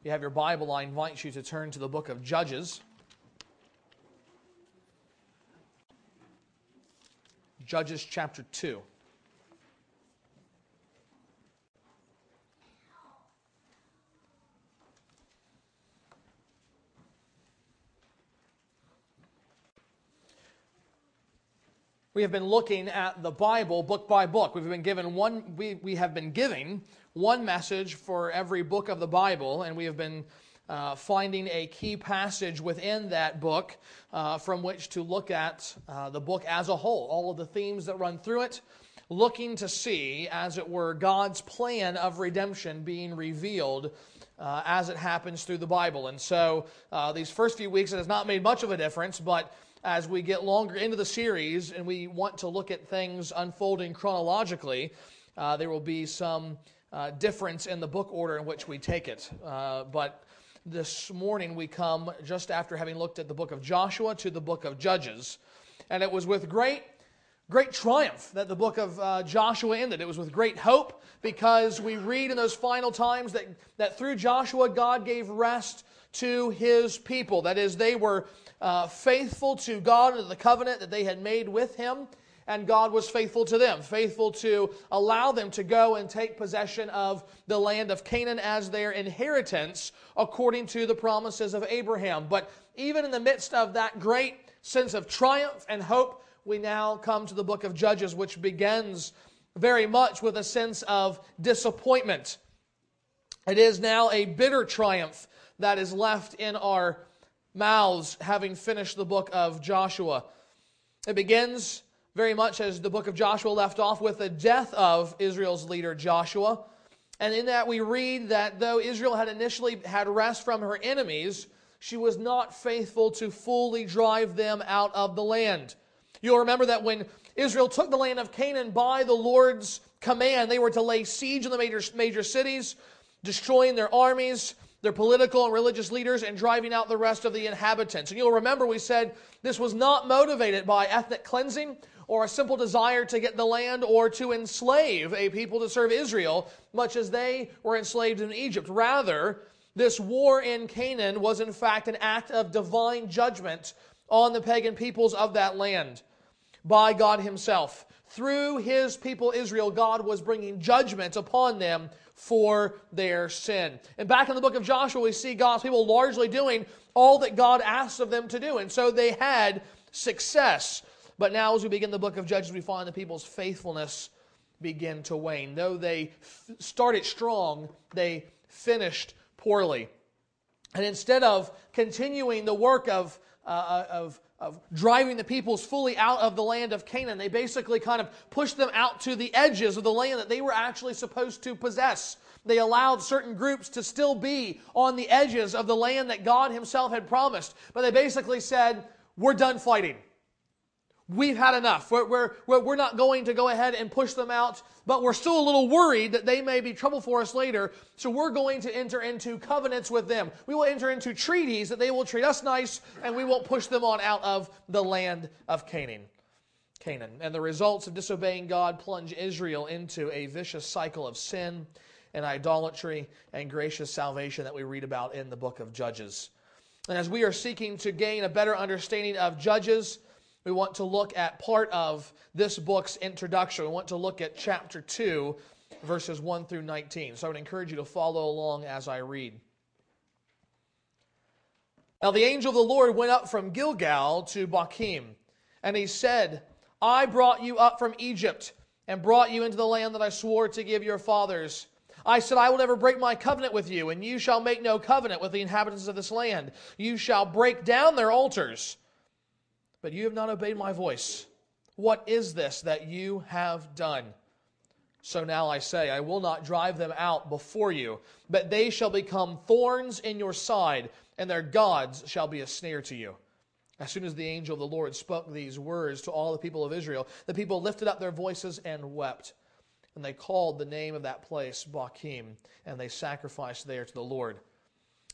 If you have your Bible, I invite you to turn to the book of Judges. Judges chapter 2. We have been looking at the Bible book by book. We've been given one we, we have been giving one message for every book of the Bible, and we have been uh, finding a key passage within that book uh, from which to look at uh, the book as a whole, all of the themes that run through it, looking to see, as it were, God's plan of redemption being revealed uh, as it happens through the Bible. And so uh, these first few weeks, it has not made much of a difference, but as we get longer into the series and we want to look at things unfolding chronologically, uh, there will be some uh, difference in the book order in which we take it. Uh, but this morning we come just after having looked at the book of Joshua to the book of Judges. And it was with great, great triumph that the book of uh, Joshua ended. It was with great hope because we read in those final times that, that through Joshua, God gave rest to his people. That is, they were uh, faithful to God and the covenant that they had made with Him, and God was faithful to them, faithful to allow them to go and take possession of the land of Canaan as their inheritance according to the promises of Abraham. But even in the midst of that great sense of triumph and hope, we now come to the book of Judges, which begins very much with a sense of disappointment. It is now a bitter triumph that is left in our mouths having finished the book of Joshua. It begins very much as the book of Joshua left off with the death of Israel's leader Joshua. And in that we read that though Israel had initially had rest from her enemies, she was not faithful to fully drive them out of the land. You'll remember that when Israel took the land of Canaan by the Lord's command, they were to lay siege on the major, major cities, destroying their armies, their political and religious leaders and driving out the rest of the inhabitants. And you'll remember we said this was not motivated by ethnic cleansing or a simple desire to get the land or to enslave a people to serve Israel, much as they were enslaved in Egypt. Rather, this war in Canaan was in fact an act of divine judgment on the pagan peoples of that land by God Himself. Through His people Israel, God was bringing judgment upon them for their sin. And back in the book of Joshua, we see God's people largely doing all that God asked of them to do. And so they had success. But now, as we begin the book of Judges, we find the people's faithfulness begin to wane. Though they f- started strong, they finished poorly. And instead of continuing the work of, uh, uh of of driving the peoples fully out of the land of Canaan. They basically kind of pushed them out to the edges of the land that they were actually supposed to possess. They allowed certain groups to still be on the edges of the land that God Himself had promised. But they basically said, We're done fighting. We've had enough. We're, we're, we're not going to go ahead and push them out, but we're still a little worried that they may be trouble for us later. So we're going to enter into covenants with them. We will enter into treaties that they will treat us nice and we won't push them on out of the land of Canaan. Canaan. And the results of disobeying God plunge Israel into a vicious cycle of sin and idolatry and gracious salvation that we read about in the book of Judges. And as we are seeking to gain a better understanding of Judges, we want to look at part of this book's introduction. We want to look at chapter 2, verses 1 through 19. So I would encourage you to follow along as I read. Now the angel of the Lord went up from Gilgal to Bochim, and he said, I brought you up from Egypt and brought you into the land that I swore to give your fathers. I said, I will never break my covenant with you, and you shall make no covenant with the inhabitants of this land. You shall break down their altars but you have not obeyed my voice. What is this that you have done? So now I say, I will not drive them out before you, but they shall become thorns in your side, and their gods shall be a snare to you. As soon as the angel of the Lord spoke these words to all the people of Israel, the people lifted up their voices and wept. And they called the name of that place Bochim, and they sacrificed there to the Lord.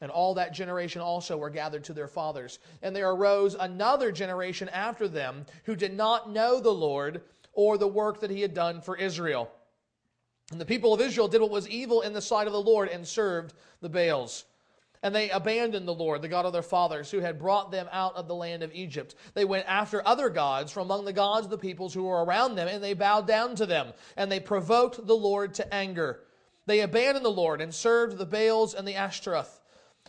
And all that generation also were gathered to their fathers. And there arose another generation after them who did not know the Lord or the work that he had done for Israel. And the people of Israel did what was evil in the sight of the Lord and served the Baals. And they abandoned the Lord, the God of their fathers, who had brought them out of the land of Egypt. They went after other gods from among the gods of the peoples who were around them, and they bowed down to them. And they provoked the Lord to anger. They abandoned the Lord and served the Baals and the Ashtaroth.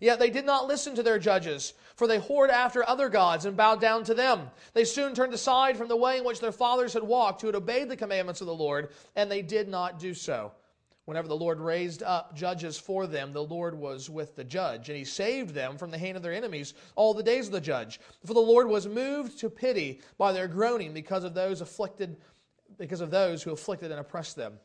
Yet they did not listen to their judges, for they whored after other gods and bowed down to them. They soon turned aside from the way in which their fathers had walked, who had obeyed the commandments of the Lord, and they did not do so. Whenever the Lord raised up judges for them, the Lord was with the judge, and he saved them from the hand of their enemies all the days of the judge. For the Lord was moved to pity by their groaning because of those afflicted, because of those who afflicted and oppressed them.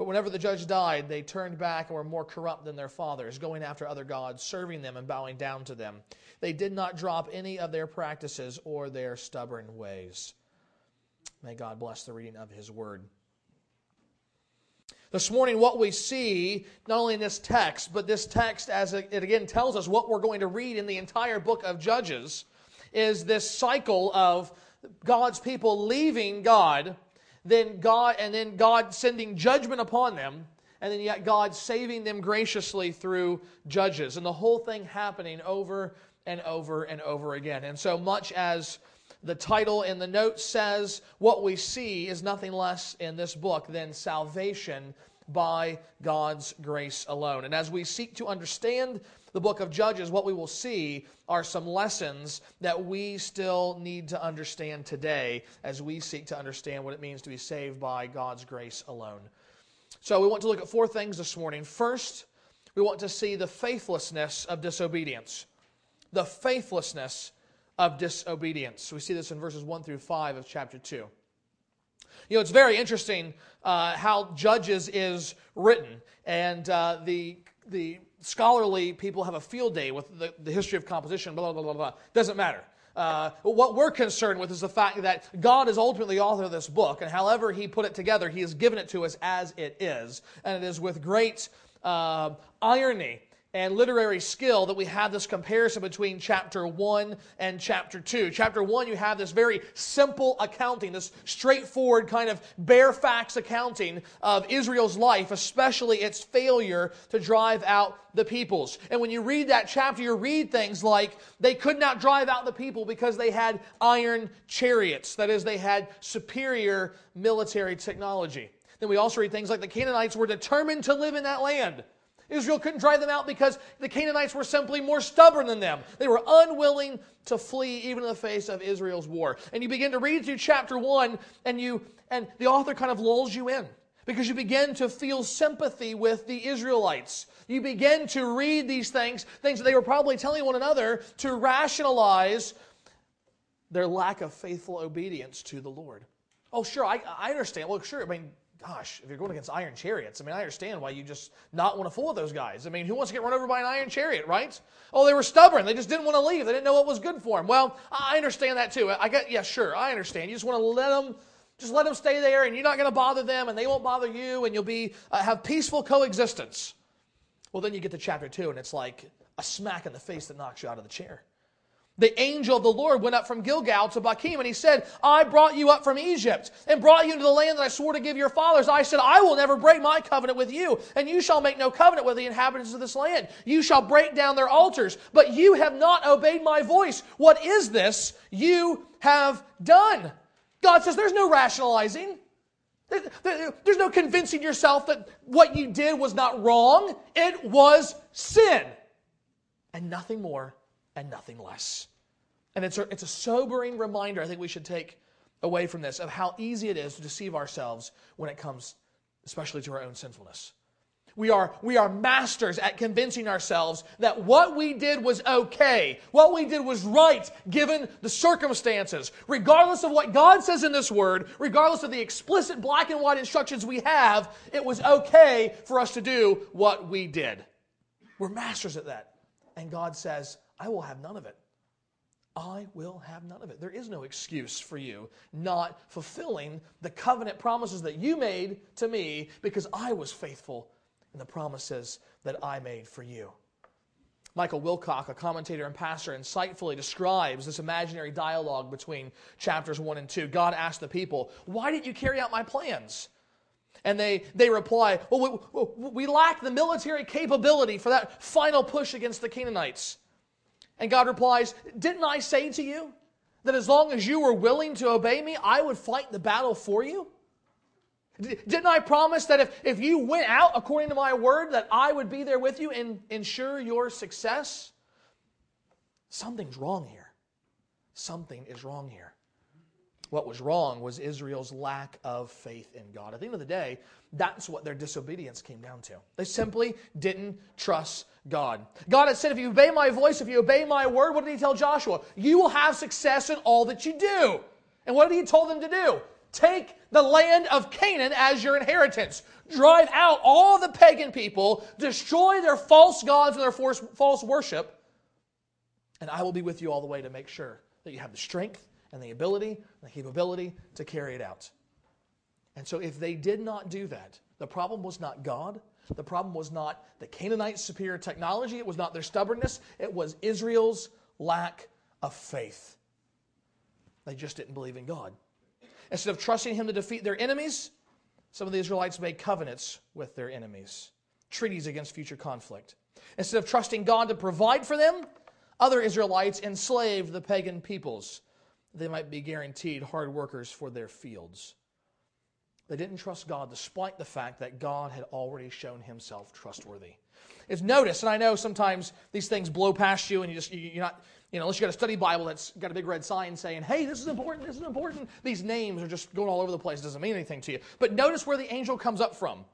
But whenever the judge died, they turned back and were more corrupt than their fathers, going after other gods, serving them and bowing down to them. They did not drop any of their practices or their stubborn ways. May God bless the reading of his word. This morning, what we see, not only in this text, but this text, as it again tells us what we're going to read in the entire book of Judges, is this cycle of God's people leaving God then God and then God sending judgment upon them, and then yet God saving them graciously through judges, and the whole thing happening over and over and over again. And so much as the title in the note says, what we see is nothing less in this book than salvation by God's grace alone. And as we seek to understand the book of Judges, what we will see are some lessons that we still need to understand today as we seek to understand what it means to be saved by God's grace alone. So, we want to look at four things this morning. First, we want to see the faithlessness of disobedience. The faithlessness of disobedience. We see this in verses 1 through 5 of chapter 2. You know, it's very interesting uh, how Judges is written, and uh, the the scholarly people have a field day with the, the history of composition, blah, blah, blah, blah. Doesn't matter. Uh, what we're concerned with is the fact that God is ultimately the author of this book, and however He put it together, He has given it to us as it is. And it is with great uh, irony and literary skill that we have this comparison between chapter 1 and chapter 2. Chapter 1, you have this very simple accounting, this straightforward kind of bare facts accounting of Israel's life, especially its failure to drive out the peoples. And when you read that chapter, you read things like they could not drive out the people because they had iron chariots. That is, they had superior military technology. Then we also read things like the Canaanites were determined to live in that land. Israel couldn't drive them out because the Canaanites were simply more stubborn than them. They were unwilling to flee even in the face of Israel's war. And you begin to read through chapter 1 and you and the author kind of lulls you in because you begin to feel sympathy with the Israelites. You begin to read these things, things that they were probably telling one another to rationalize their lack of faithful obedience to the Lord. Oh, sure, I, I understand. Well, sure, I mean, gosh, if you're going against iron chariots, I mean, I understand why you just not want to fool those guys. I mean, who wants to get run over by an iron chariot, right? Oh, they were stubborn. They just didn't want to leave. They didn't know what was good for them. Well, I understand that too. I get, yeah, sure, I understand. You just want to let them, just let them stay there, and you're not going to bother them, and they won't bother you, and you'll be uh, have peaceful coexistence. Well, then you get to chapter two, and it's like a smack in the face that knocks you out of the chair the angel of the Lord went up from Gilgal to Bochim, and he said, I brought you up from Egypt and brought you into the land that I swore to give your fathers. I said, I will never break my covenant with you, and you shall make no covenant with the inhabitants of this land. You shall break down their altars, but you have not obeyed my voice. What is this you have done? God says, There's no rationalizing. There's no convincing yourself that what you did was not wrong. It was sin. And nothing more and nothing less. And it's a, it's a sobering reminder I think we should take away from this of how easy it is to deceive ourselves when it comes, especially to our own sinfulness. We are, we are masters at convincing ourselves that what we did was okay. What we did was right given the circumstances. Regardless of what God says in this word, regardless of the explicit black and white instructions we have, it was okay for us to do what we did. We're masters at that. And God says, I will have none of it. I will have none of it. There is no excuse for you not fulfilling the covenant promises that you made to me because I was faithful in the promises that I made for you. Michael Wilcock, a commentator and pastor, insightfully describes this imaginary dialogue between chapters 1 and 2. God asked the people, Why didn't you carry out my plans? And they, they reply, Well, we, we lack the military capability for that final push against the Canaanites. And God replies, Didn't I say to you that as long as you were willing to obey me, I would fight the battle for you? Didn't I promise that if, if you went out according to my word, that I would be there with you and ensure your success? Something's wrong here. Something is wrong here. What was wrong was Israel's lack of faith in God. At the end of the day, that's what their disobedience came down to. They simply didn't trust God. God had said, if you obey my voice, if you obey my word, what did he tell Joshua? You will have success in all that you do. And what did he tell them to do? Take the land of Canaan as your inheritance. Drive out all the pagan people, destroy their false gods and their false worship, and I will be with you all the way to make sure that you have the strength and the ability the capability to carry it out. And so, if they did not do that, the problem was not God. The problem was not the Canaanites' superior technology. It was not their stubbornness. It was Israel's lack of faith. They just didn't believe in God. Instead of trusting him to defeat their enemies, some of the Israelites made covenants with their enemies, treaties against future conflict. Instead of trusting God to provide for them, other Israelites enslaved the pagan peoples. They might be guaranteed hard workers for their fields. They didn't trust God despite the fact that God had already shown himself trustworthy. It's notice, and I know sometimes these things blow past you and you just, you're not, you know, unless you got a study Bible that's got a big red sign saying, hey, this is important, this is important. These names are just going all over the place. It doesn't mean anything to you. But notice where the angel comes up from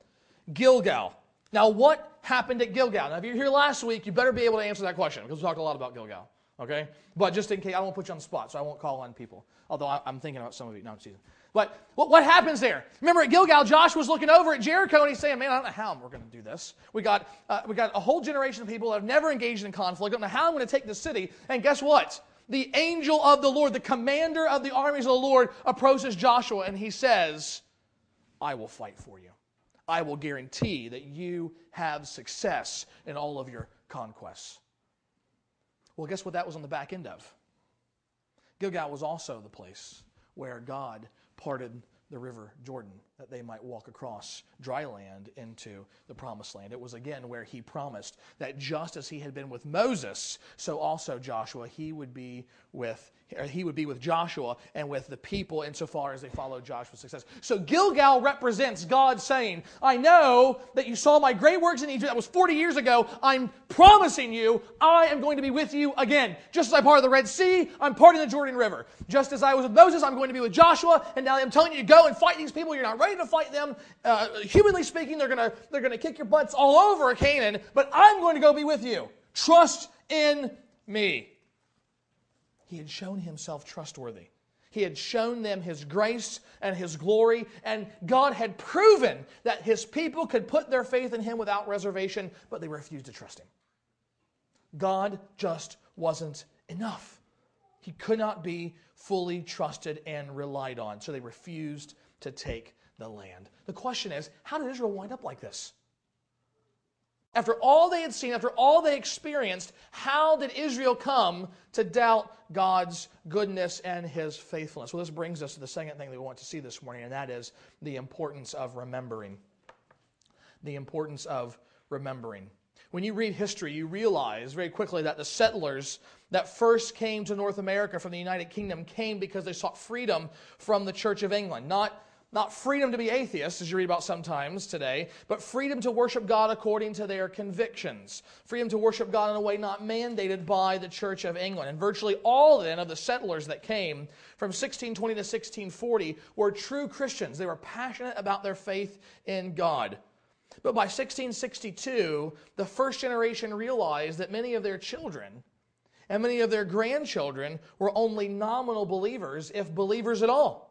Gilgal. Now, what happened at Gilgal? Now, if you're here last week, you better be able to answer that question because we talked a lot about Gilgal. Okay? But just in case, I don't put you on the spot, so I won't call on people. Although I, am thinking about some of you. No, excuse me. But what, what happens there? Remember at Gilgal, Josh was looking over at Jericho and he's saying, Man, I don't know how we're going to do this. We got, uh, we got a whole generation of people that have never engaged in conflict. I don't know how I'm going to take this city. And guess what? The angel of the Lord, the commander of the armies of the Lord, approaches Joshua and he says, I will fight for you. I will guarantee that you have success in all of your conquests. Well, guess what that was on the back end of? Gilgal was also the place where God parted the river Jordan that they might walk across dry land into the promised land. It was again where he promised that just as he had been with Moses, so also Joshua, he would be with he would be with Joshua and with the people insofar as they followed Joshua's success. So Gilgal represents God saying, I know that you saw my great works in Egypt. That was 40 years ago. I'm promising you, I am going to be with you again. Just as I parted the Red Sea, I'm parting the Jordan River. Just as I was with Moses, I'm going to be with Joshua. And now I'm telling you to go and fight these people. You're not ready to fight them. Uh, humanly speaking, they're going to they're going to kick your butts all over Canaan, but I'm going to go be with you. Trust in me. He had shown himself trustworthy. He had shown them his grace and his glory, and God had proven that his people could put their faith in him without reservation, but they refused to trust him. God just wasn't enough. He could not be fully trusted and relied on, so they refused to take the land. The question is how did Israel wind up like this? After all they had seen, after all they experienced, how did Israel come to doubt God's goodness and his faithfulness? Well, this brings us to the second thing that we want to see this morning, and that is the importance of remembering. The importance of remembering. When you read history, you realize very quickly that the settlers that first came to North America from the United Kingdom came because they sought freedom from the Church of England, not not freedom to be atheists, as you read about sometimes today, but freedom to worship God according to their convictions. Freedom to worship God in a way not mandated by the Church of England. And virtually all then of the settlers that came from 1620 to 1640 were true Christians. They were passionate about their faith in God. But by 1662, the first generation realized that many of their children and many of their grandchildren were only nominal believers, if believers at all.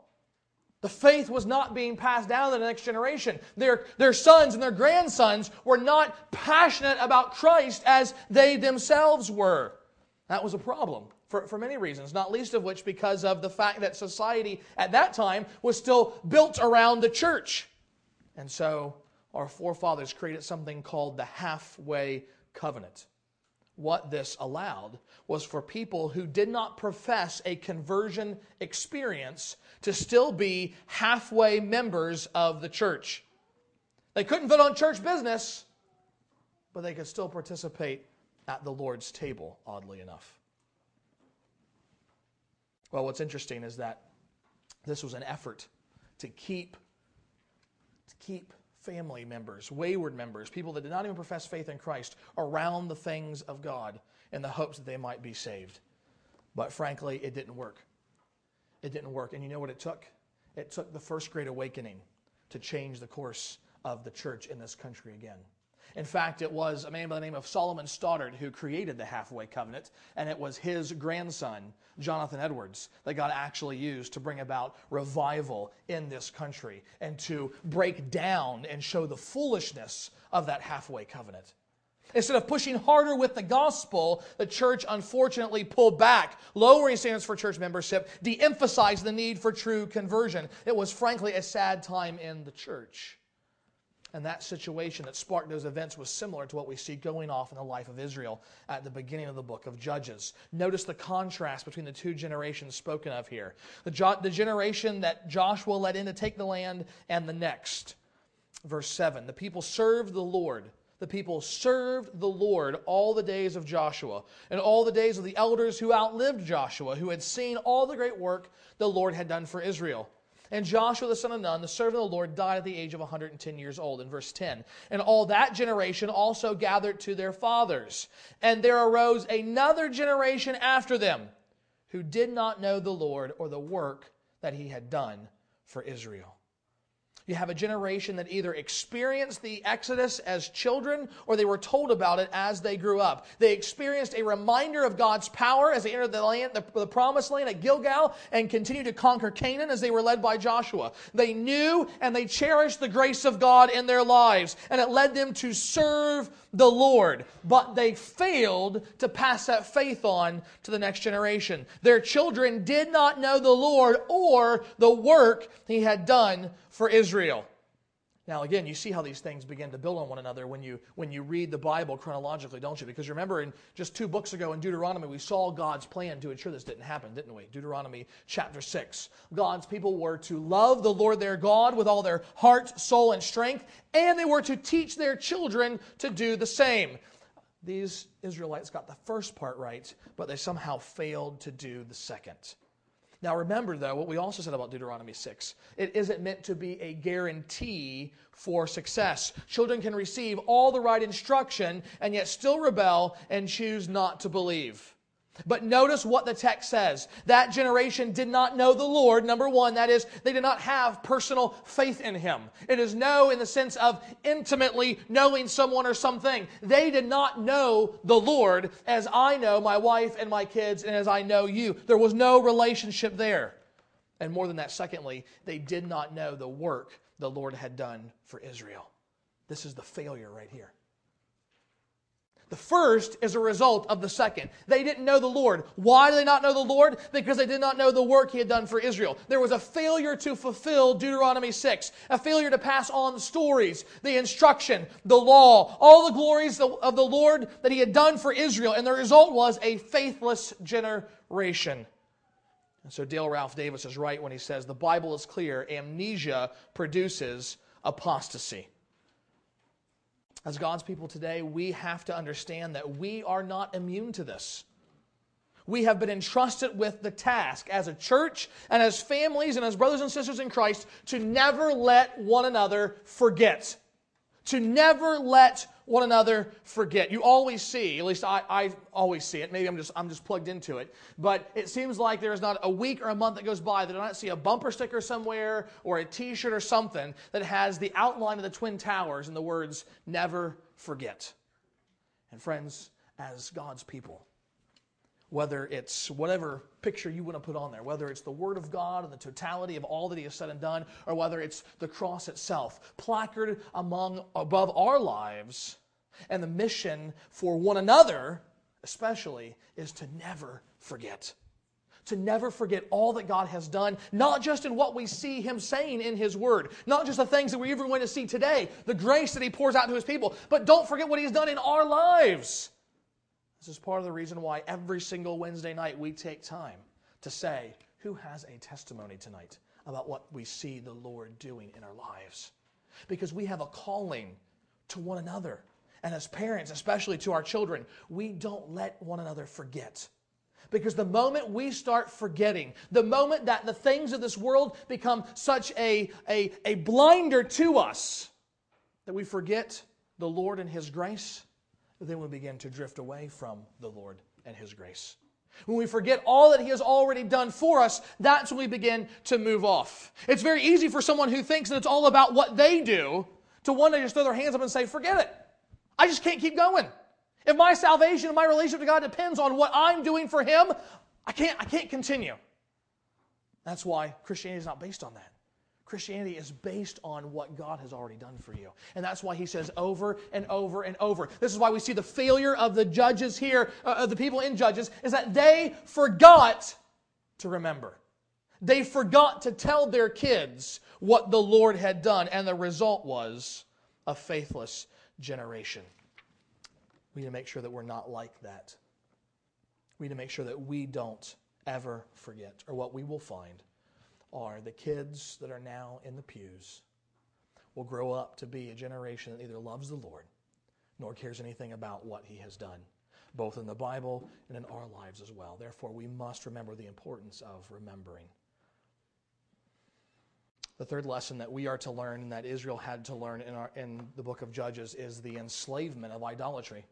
The faith was not being passed down to the next generation. Their, their sons and their grandsons were not passionate about Christ as they themselves were. That was a problem for, for many reasons, not least of which because of the fact that society at that time was still built around the church. And so our forefathers created something called the halfway covenant. What this allowed was for people who did not profess a conversion experience to still be halfway members of the church. They couldn't vote on church business, but they could still participate at the Lord's table, oddly enough. Well, what's interesting is that this was an effort to keep to keep family members, wayward members, people that did not even profess faith in Christ, around the things of God in the hopes that they might be saved. But frankly, it didn't work. It didn't work. And you know what it took? It took the First Great Awakening to change the course of the church in this country again. In fact, it was a man by the name of Solomon Stoddard who created the halfway covenant, and it was his grandson, Jonathan Edwards, that God actually used to bring about revival in this country and to break down and show the foolishness of that halfway covenant. Instead of pushing harder with the gospel, the church unfortunately pulled back, lowering standards for church membership, de emphasized the need for true conversion. It was frankly a sad time in the church. And that situation that sparked those events was similar to what we see going off in the life of Israel at the beginning of the book of Judges. Notice the contrast between the two generations spoken of here the, jo- the generation that Joshua led in to take the land and the next. Verse 7 The people served the Lord. The people served the Lord all the days of Joshua and all the days of the elders who outlived Joshua, who had seen all the great work the Lord had done for Israel. And Joshua the son of Nun, the servant of the Lord, died at the age of 110 years old, in verse 10. And all that generation also gathered to their fathers. And there arose another generation after them who did not know the Lord or the work that he had done for Israel. You have a generation that either experienced the Exodus as children or they were told about it as they grew up. They experienced a reminder of God's power as they entered the land, the, the promised land at Gilgal and continued to conquer Canaan as they were led by Joshua. They knew and they cherished the grace of God in their lives and it led them to serve the Lord. But they failed to pass that faith on to the next generation. Their children did not know the Lord or the work he had done for Israel. Now, again, you see how these things begin to build on one another when you, when you read the Bible chronologically, don't you? Because remember, in just two books ago in Deuteronomy, we saw God's plan to ensure this didn't happen, didn't we? Deuteronomy chapter 6. God's people were to love the Lord their God with all their heart, soul, and strength, and they were to teach their children to do the same. These Israelites got the first part right, but they somehow failed to do the second. Now, remember, though, what we also said about Deuteronomy 6. It isn't meant to be a guarantee for success. Children can receive all the right instruction and yet still rebel and choose not to believe. But notice what the text says. That generation did not know the Lord. Number one, that is, they did not have personal faith in Him. It is know in the sense of intimately knowing someone or something. They did not know the Lord as I know my wife and my kids and as I know you. There was no relationship there. And more than that, secondly, they did not know the work the Lord had done for Israel. This is the failure right here. The first is a result of the second. They didn't know the Lord. Why do they not know the Lord? Because they did not know the work he had done for Israel. There was a failure to fulfill Deuteronomy 6, a failure to pass on the stories, the instruction, the law, all the glories of the Lord that he had done for Israel. And the result was a faithless generation. And so Dale Ralph Davis is right when he says the Bible is clear amnesia produces apostasy. As God's people today, we have to understand that we are not immune to this. we have been entrusted with the task as a church and as families and as brothers and sisters in Christ to never let one another forget. To never let one another forget. You always see, at least I, I always see it, maybe I'm just, I'm just plugged into it, but it seems like there's not a week or a month that goes by that I don't see a bumper sticker somewhere or a t shirt or something that has the outline of the Twin Towers and the words, never forget. And friends, as God's people, whether it's whatever picture you want to put on there, whether it's the Word of God and the totality of all that He has said and done, or whether it's the cross itself, placarded among above our lives, and the mission for one another, especially, is to never forget. To never forget all that God has done, not just in what we see Him saying in His Word, not just the things that we're even going to see today, the grace that He pours out to His people, but don't forget what He's done in our lives. This is part of the reason why every single Wednesday night we take time to say, Who has a testimony tonight about what we see the Lord doing in our lives? Because we have a calling to one another. And as parents, especially to our children, we don't let one another forget. Because the moment we start forgetting, the moment that the things of this world become such a, a, a blinder to us, that we forget the Lord and His grace, then we begin to drift away from the Lord and His grace. When we forget all that He has already done for us, that's when we begin to move off. It's very easy for someone who thinks that it's all about what they do to one day just throw their hands up and say, forget it. I just can't keep going. If my salvation and my relationship to God depends on what I'm doing for Him, I can't, I can't continue. That's why Christianity is not based on that. Christianity is based on what God has already done for you. And that's why he says over and over and over. This is why we see the failure of the judges here, uh, of the people in Judges, is that they forgot to remember. They forgot to tell their kids what the Lord had done, and the result was a faithless generation. We need to make sure that we're not like that. We need to make sure that we don't ever forget, or what we will find are the kids that are now in the pews will grow up to be a generation that neither loves the Lord nor cares anything about what he has done, both in the Bible and in our lives as well. Therefore, we must remember the importance of remembering. The third lesson that we are to learn and that Israel had to learn in, our, in the book of Judges is the enslavement of idolatry.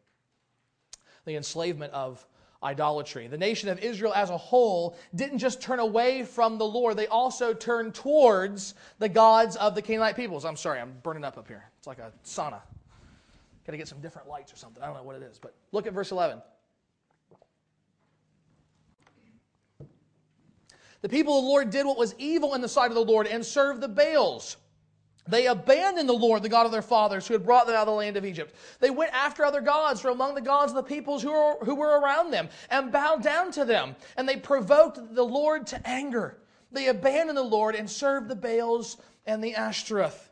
The enslavement of idolatry. The nation of Israel as a whole didn't just turn away from the Lord, they also turned towards the gods of the Canaanite peoples. I'm sorry, I'm burning up up here. It's like a sauna. Got to get some different lights or something. I don't know what it is, but look at verse 11. The people of the Lord did what was evil in the sight of the Lord and served the Baals. They abandoned the Lord, the God of their fathers, who had brought them out of the land of Egypt. They went after other gods from among the gods of the peoples who were, who were around them and bowed down to them. And they provoked the Lord to anger. They abandoned the Lord and served the Baals and the Ashtoreth.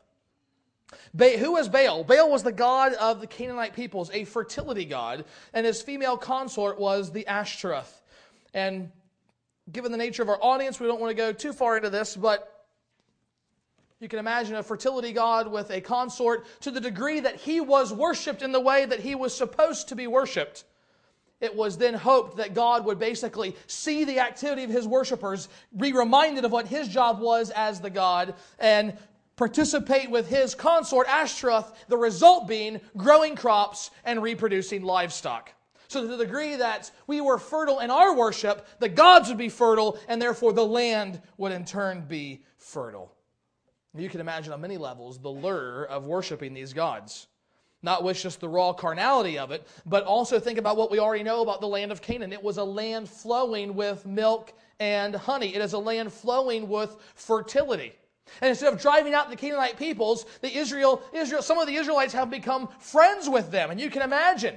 Ba- who was Baal? Baal was the god of the Canaanite peoples, a fertility god, and his female consort was the Ashtoreth. And given the nature of our audience, we don't want to go too far into this, but you can imagine a fertility god with a consort to the degree that he was worshiped in the way that he was supposed to be worshiped. It was then hoped that God would basically see the activity of his worshipers, be reminded of what his job was as the God, and participate with his consort Ashtaroth, the result being growing crops and reproducing livestock. So, to the degree that we were fertile in our worship, the gods would be fertile, and therefore the land would in turn be fertile. You can imagine on many levels the lure of worshiping these gods. Not with just the raw carnality of it, but also think about what we already know about the land of Canaan. It was a land flowing with milk and honey, it is a land flowing with fertility. And instead of driving out the Canaanite peoples, the Israel, Israel, some of the Israelites have become friends with them. And you can imagine,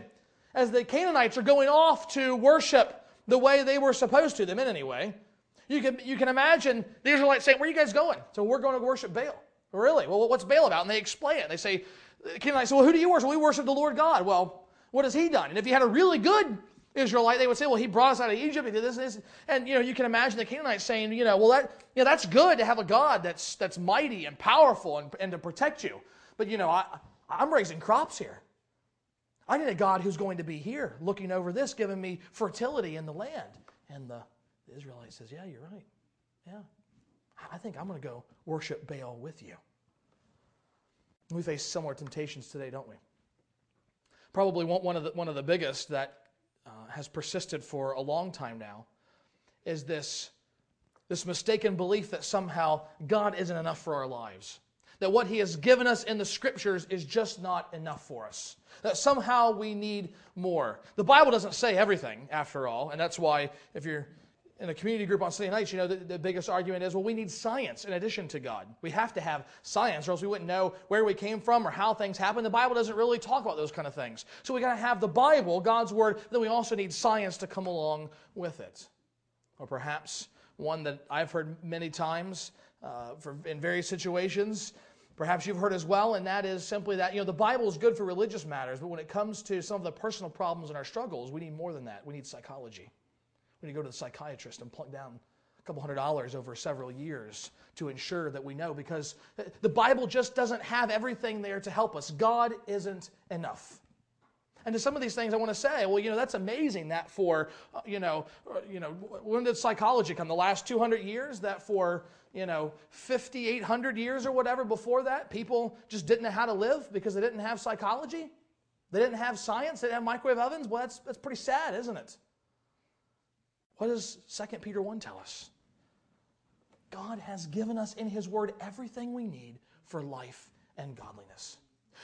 as the Canaanites are going off to worship the way they were supposed to, them in any way, you can, you can imagine the Israelites saying, Where are you guys going? So we're going to worship Baal. Really? Well, what's Baal about? And they explain it. They say, the Canaanites say, Well, who do you worship? We worship the Lord God. Well, what has he done? And if you had a really good Israelite, they would say, Well, he brought us out of Egypt, he did this and this. And you know, you can imagine the Canaanites saying, you know, well that you know, that's good to have a God that's that's mighty and powerful and, and to protect you. But you know, I I'm raising crops here. I need a God who's going to be here looking over this, giving me fertility in the land. And the, the Israelite says, Yeah, you're right. Yeah. I think I'm going to go worship Baal with you. We face similar temptations today, don't we? Probably one of the, one of the biggest that uh, has persisted for a long time now is this, this mistaken belief that somehow God isn't enough for our lives. That what He has given us in the Scriptures is just not enough for us. That somehow we need more. The Bible doesn't say everything, after all, and that's why if you're in a community group on Sunday nights, you know, the, the, biggest argument is, well, we need science in addition to God. We have to have science, or else we wouldn't know where we came from or how things happen. The Bible doesn't really talk about those kind of things. So we got to have the Bible, God's Word, then we also need science to come along with it. Or perhaps one that I've heard many times uh, for, in various situations, perhaps you've heard as well, and that is simply that, you know, the Bible is good for religious matters, but when it comes to some of the personal problems and our struggles, we need more than that. We need psychology. Need to go to the psychiatrist and plug down a couple hundred dollars over several years to ensure that we know because the Bible just doesn't have everything there to help us. God isn't enough. And to some of these things, I want to say, well, you know, that's amazing that for, uh, you know, uh, you know, when did psychology come? The last 200 years? That for, you know, 5,800 years or whatever before that, people just didn't know how to live because they didn't have psychology? They didn't have science? They didn't have microwave ovens? Well, that's, that's pretty sad, isn't it? What does 2 Peter 1 tell us? God has given us in His Word everything we need for life and godliness.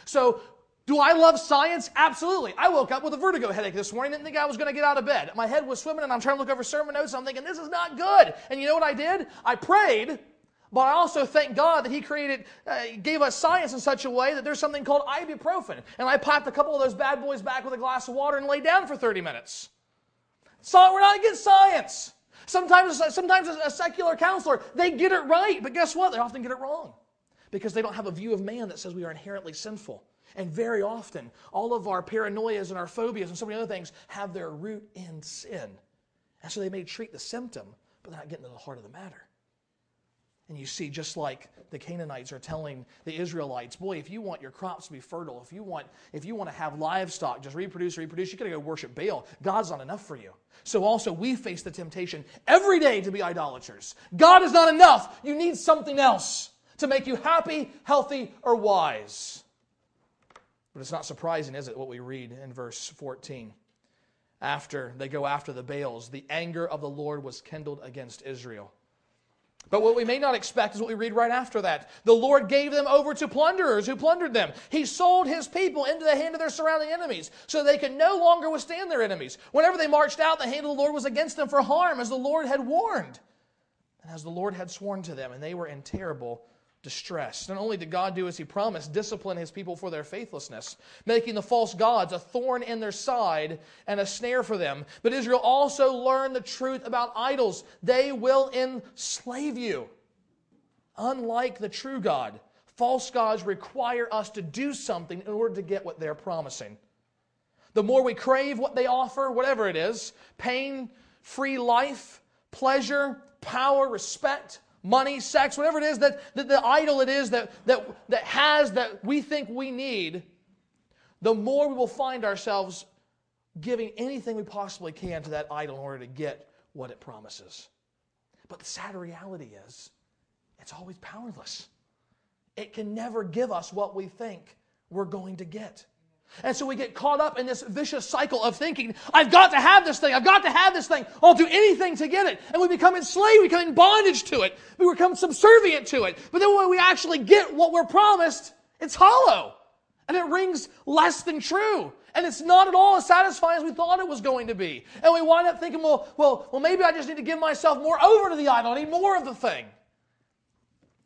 So, do I love science? Absolutely. I woke up with a vertigo headache this morning. Didn't think I was going to get out of bed. My head was swimming, and I'm trying to look over sermon notes. I'm thinking, this is not good. And you know what I did? I prayed, but I also thank God that He created, uh, gave us science in such a way that there's something called ibuprofen. And I popped a couple of those bad boys back with a glass of water and laid down for 30 minutes. So we're not against science. Sometimes, sometimes a secular counselor, they get it right, but guess what? They often get it wrong because they don't have a view of man that says we are inherently sinful. And very often, all of our paranoias and our phobias and so many other things have their root in sin. And so they may treat the symptom, but they're not getting to the heart of the matter. And you see, just like the Canaanites are telling the Israelites, boy, if you want your crops to be fertile, if you want, if you want to have livestock, just reproduce, reproduce, you got to go worship Baal. God's not enough for you. So also we face the temptation every day to be idolaters. God is not enough. You need something else to make you happy, healthy, or wise. But it's not surprising, is it, what we read in verse 14? After they go after the Baals, the anger of the Lord was kindled against Israel. But what we may not expect is what we read right after that. The Lord gave them over to plunderers who plundered them. He sold his people into the hand of their surrounding enemies so they could no longer withstand their enemies. Whenever they marched out, the hand of the Lord was against them for harm, as the Lord had warned, and as the Lord had sworn to them, and they were in terrible distress. Not only did God do as he promised, discipline his people for their faithlessness, making the false gods a thorn in their side and a snare for them, but Israel also learned the truth about idols. They will enslave you. Unlike the true God, false gods require us to do something in order to get what they're promising. The more we crave what they offer, whatever it is pain, free life, pleasure, power, respect, money, sex, whatever it is that, that the idol it is that, that, that has that we think we need, the more we will find ourselves giving anything we possibly can to that idol in order to get what it promises. But the sad reality is, it's always powerless. It can never give us what we think we're going to get. And so we get caught up in this vicious cycle of thinking, I've got to have this thing, I've got to have this thing, I'll do anything to get it. And we become enslaved, we become in bondage to it, we become subservient to it. But then when we actually get what we're promised, it's hollow. And it rings less than true. And it's not at all as satisfying as we thought it was going to be. And we wind up thinking, well, well, well, maybe I just need to give myself more over to the idol. I need more of the thing.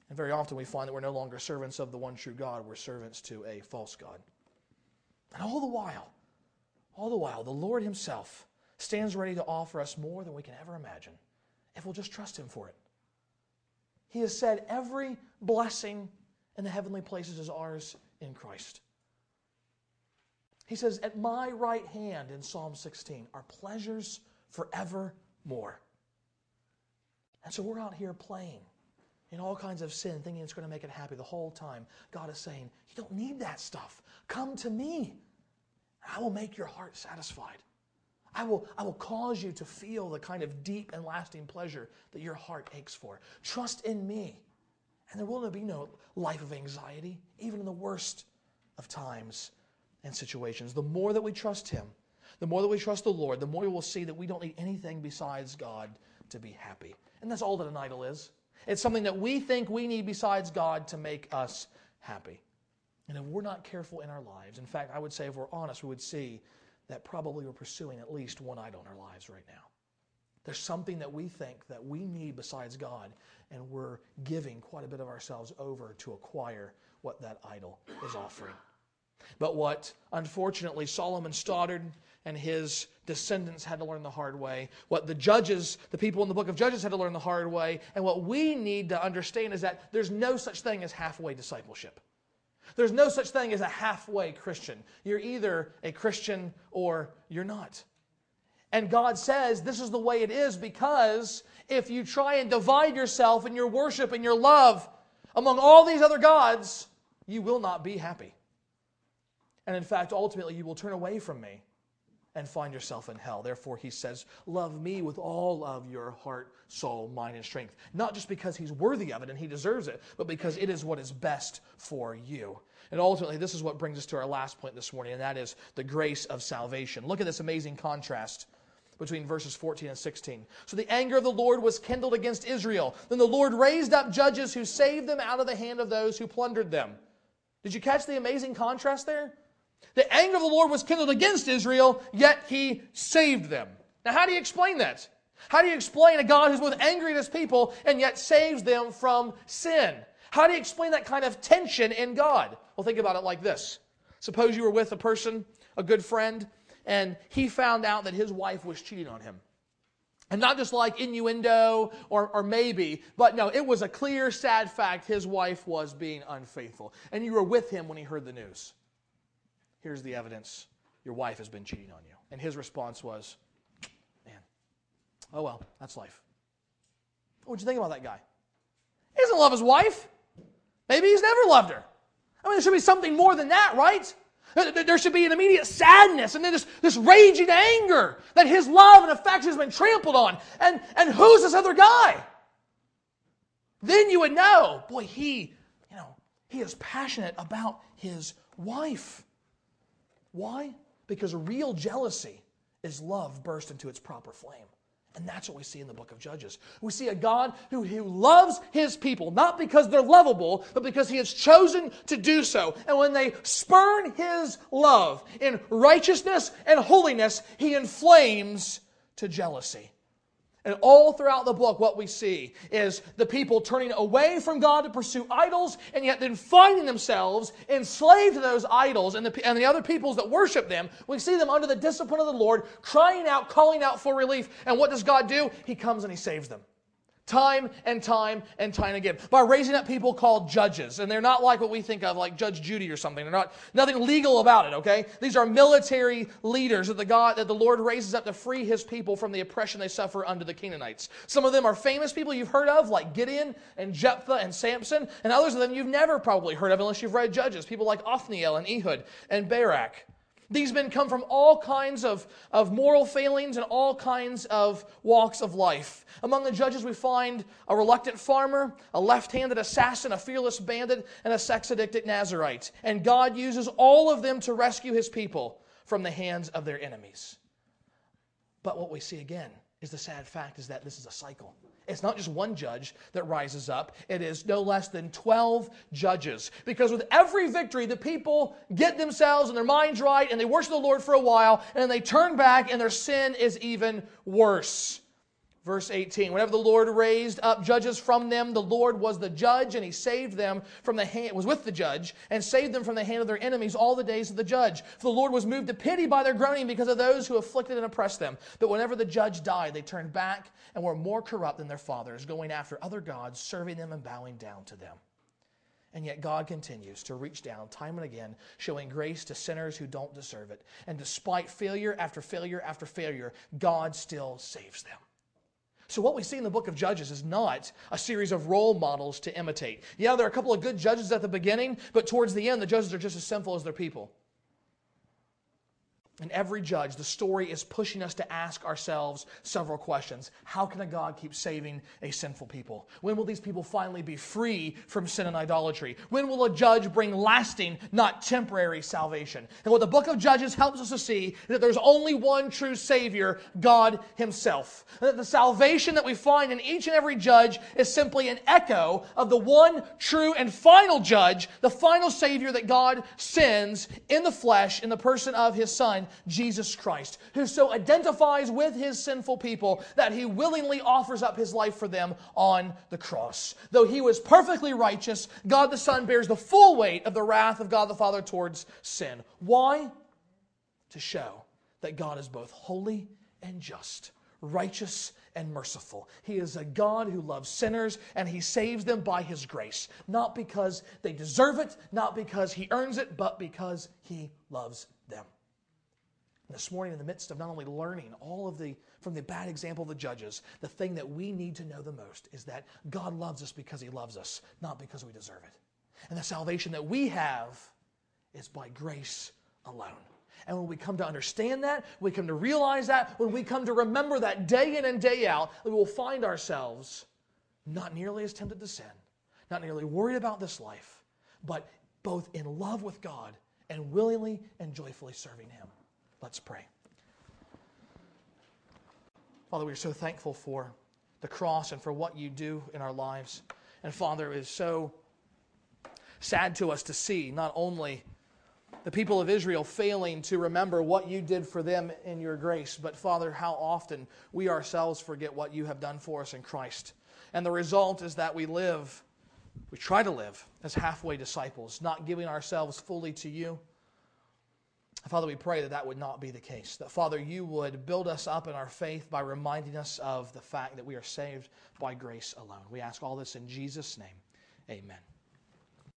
And very often we find that we're no longer servants of the one true God, we're servants to a false God. And all the while, all the while, the Lord Himself stands ready to offer us more than we can ever imagine if we'll just trust Him for it. He has said every blessing in the heavenly places is ours in Christ. He says, At my right hand in Psalm 16 are pleasures forevermore. And so we're out here playing in all kinds of sin, thinking it's going to make it happy the whole time. God is saying, You don't need that stuff. Come to me. I will make your heart satisfied. I will, I will cause you to feel the kind of deep and lasting pleasure that your heart aches for. Trust in me. And there will be no life of anxiety, even in the worst of times and situations. The more that we trust Him, the more that we trust the Lord, the more we will see that we don't need anything besides God to be happy. And that's all that an idol is. It's something that we think we need besides God to make us happy. And if we're not careful in our lives, in fact, I would say if we're honest, we would see that probably we're pursuing at least one idol in our lives right now. There's something that we think that we need besides God, and we're giving quite a bit of ourselves over to acquire what that idol is offering. But what, unfortunately, Solomon Stoddard and his descendants had to learn the hard way, what the judges, the people in the book of Judges had to learn the hard way, and what we need to understand is that there's no such thing as halfway discipleship. There's no such thing as a halfway Christian. You're either a Christian or you're not. And God says this is the way it is because if you try and divide yourself in your worship and your love among all these other gods, you will not be happy. And in fact, ultimately, you will turn away from me and find yourself in hell. Therefore, he says, Love me with all of your heart, soul, mind, and strength. Not just because he's worthy of it and he deserves it, but because it is what is best for you. And ultimately, this is what brings us to our last point this morning, and that is the grace of salvation. Look at this amazing contrast between verses 14 and 16. So the anger of the Lord was kindled against Israel. Then the Lord raised up judges who saved them out of the hand of those who plundered them. Did you catch the amazing contrast there? The anger of the Lord was kindled against Israel, yet he saved them. Now, how do you explain that? How do you explain a God who's both angry at his people and yet saves them from sin? How do you explain that kind of tension in God? Well, think about it like this. Suppose you were with a person, a good friend, and he found out that his wife was cheating on him. And not just like innuendo or, or maybe, but no, it was a clear, sad fact his wife was being unfaithful. And you were with him when he heard the news. Here's the evidence your wife has been cheating on you. And his response was, Man, oh well, that's life. What'd you think about that guy? He doesn't love his wife. Maybe he's never loved her. I mean, there should be something more than that, right? There should be an immediate sadness and then this, this raging anger that his love and affection has been trampled on. And, and who's this other guy? Then you would know, boy, he, you know, he is passionate about his wife. Why? Because real jealousy is love burst into its proper flame. And that's what we see in the book of Judges. We see a God who, who loves his people, not because they're lovable, but because he has chosen to do so. And when they spurn his love in righteousness and holiness, he inflames to jealousy. And all throughout the book, what we see is the people turning away from God to pursue idols, and yet then finding themselves enslaved to those idols and the, and the other peoples that worship them. We see them under the discipline of the Lord, crying out, calling out for relief. And what does God do? He comes and He saves them time and time and time again by raising up people called judges. And they're not like what we think of like judge judy or something. They're not nothing legal about it okay? These are military leaders that the god that the lord raises up to free his people from the oppression they suffer under the canaanites. Some of them are famous people you've heard of like gideon and jephthah and samson and others of them you've never probably heard of unless you've read judges. People like othniel and ehud and barak these men come from all kinds of, of moral failings and all kinds of walks of life. Among the judges, we find a reluctant farmer, a left handed assassin, a fearless bandit, and a sex addicted Nazarite. And God uses all of them to rescue his people from the hands of their enemies. But what we see again is the sad fact is that this is a cycle. It's not just one judge that rises up, it is no less than 12 judges. Because with every victory, the people get themselves and their minds right and they worship the Lord for a while and they turn back and their sin is even worse. Verse 18 Whenever the Lord raised up judges from them, the Lord was the judge, and he saved them from the hand, was with the judge, and saved them from the hand of their enemies all the days of the judge. For the Lord was moved to pity by their groaning because of those who afflicted and oppressed them. But whenever the judge died, they turned back and were more corrupt than their fathers, going after other gods, serving them and bowing down to them. And yet God continues to reach down time and again, showing grace to sinners who don't deserve it. And despite failure after failure after failure, God still saves them. So, what we see in the book of Judges is not a series of role models to imitate. Yeah, there are a couple of good judges at the beginning, but towards the end, the judges are just as sinful as their people. And every judge, the story is pushing us to ask ourselves several questions. How can a God keep saving a sinful people? When will these people finally be free from sin and idolatry? When will a judge bring lasting, not temporary salvation? And what the book of Judges helps us to see is that there's only one true Savior, God Himself. And that the salvation that we find in each and every judge is simply an echo of the one true and final judge, the final Savior that God sends in the flesh, in the person of His Son. Jesus Christ, who so identifies with his sinful people that he willingly offers up his life for them on the cross. Though he was perfectly righteous, God the Son bears the full weight of the wrath of God the Father towards sin. Why? To show that God is both holy and just, righteous and merciful. He is a God who loves sinners and he saves them by his grace, not because they deserve it, not because he earns it, but because he loves. This morning, in the midst of not only learning all of the from the bad example of the judges, the thing that we need to know the most is that God loves us because He loves us, not because we deserve it. And the salvation that we have is by grace alone. And when we come to understand that, we come to realize that, when we come to remember that day in and day out, we will find ourselves not nearly as tempted to sin, not nearly worried about this life, but both in love with God and willingly and joyfully serving Him. Let's pray. Father, we are so thankful for the cross and for what you do in our lives. And Father, it is so sad to us to see not only the people of Israel failing to remember what you did for them in your grace, but Father, how often we ourselves forget what you have done for us in Christ. And the result is that we live, we try to live as halfway disciples, not giving ourselves fully to you Father, we pray that that would not be the case. That, Father, you would build us up in our faith by reminding us of the fact that we are saved by grace alone. We ask all this in Jesus' name. Amen.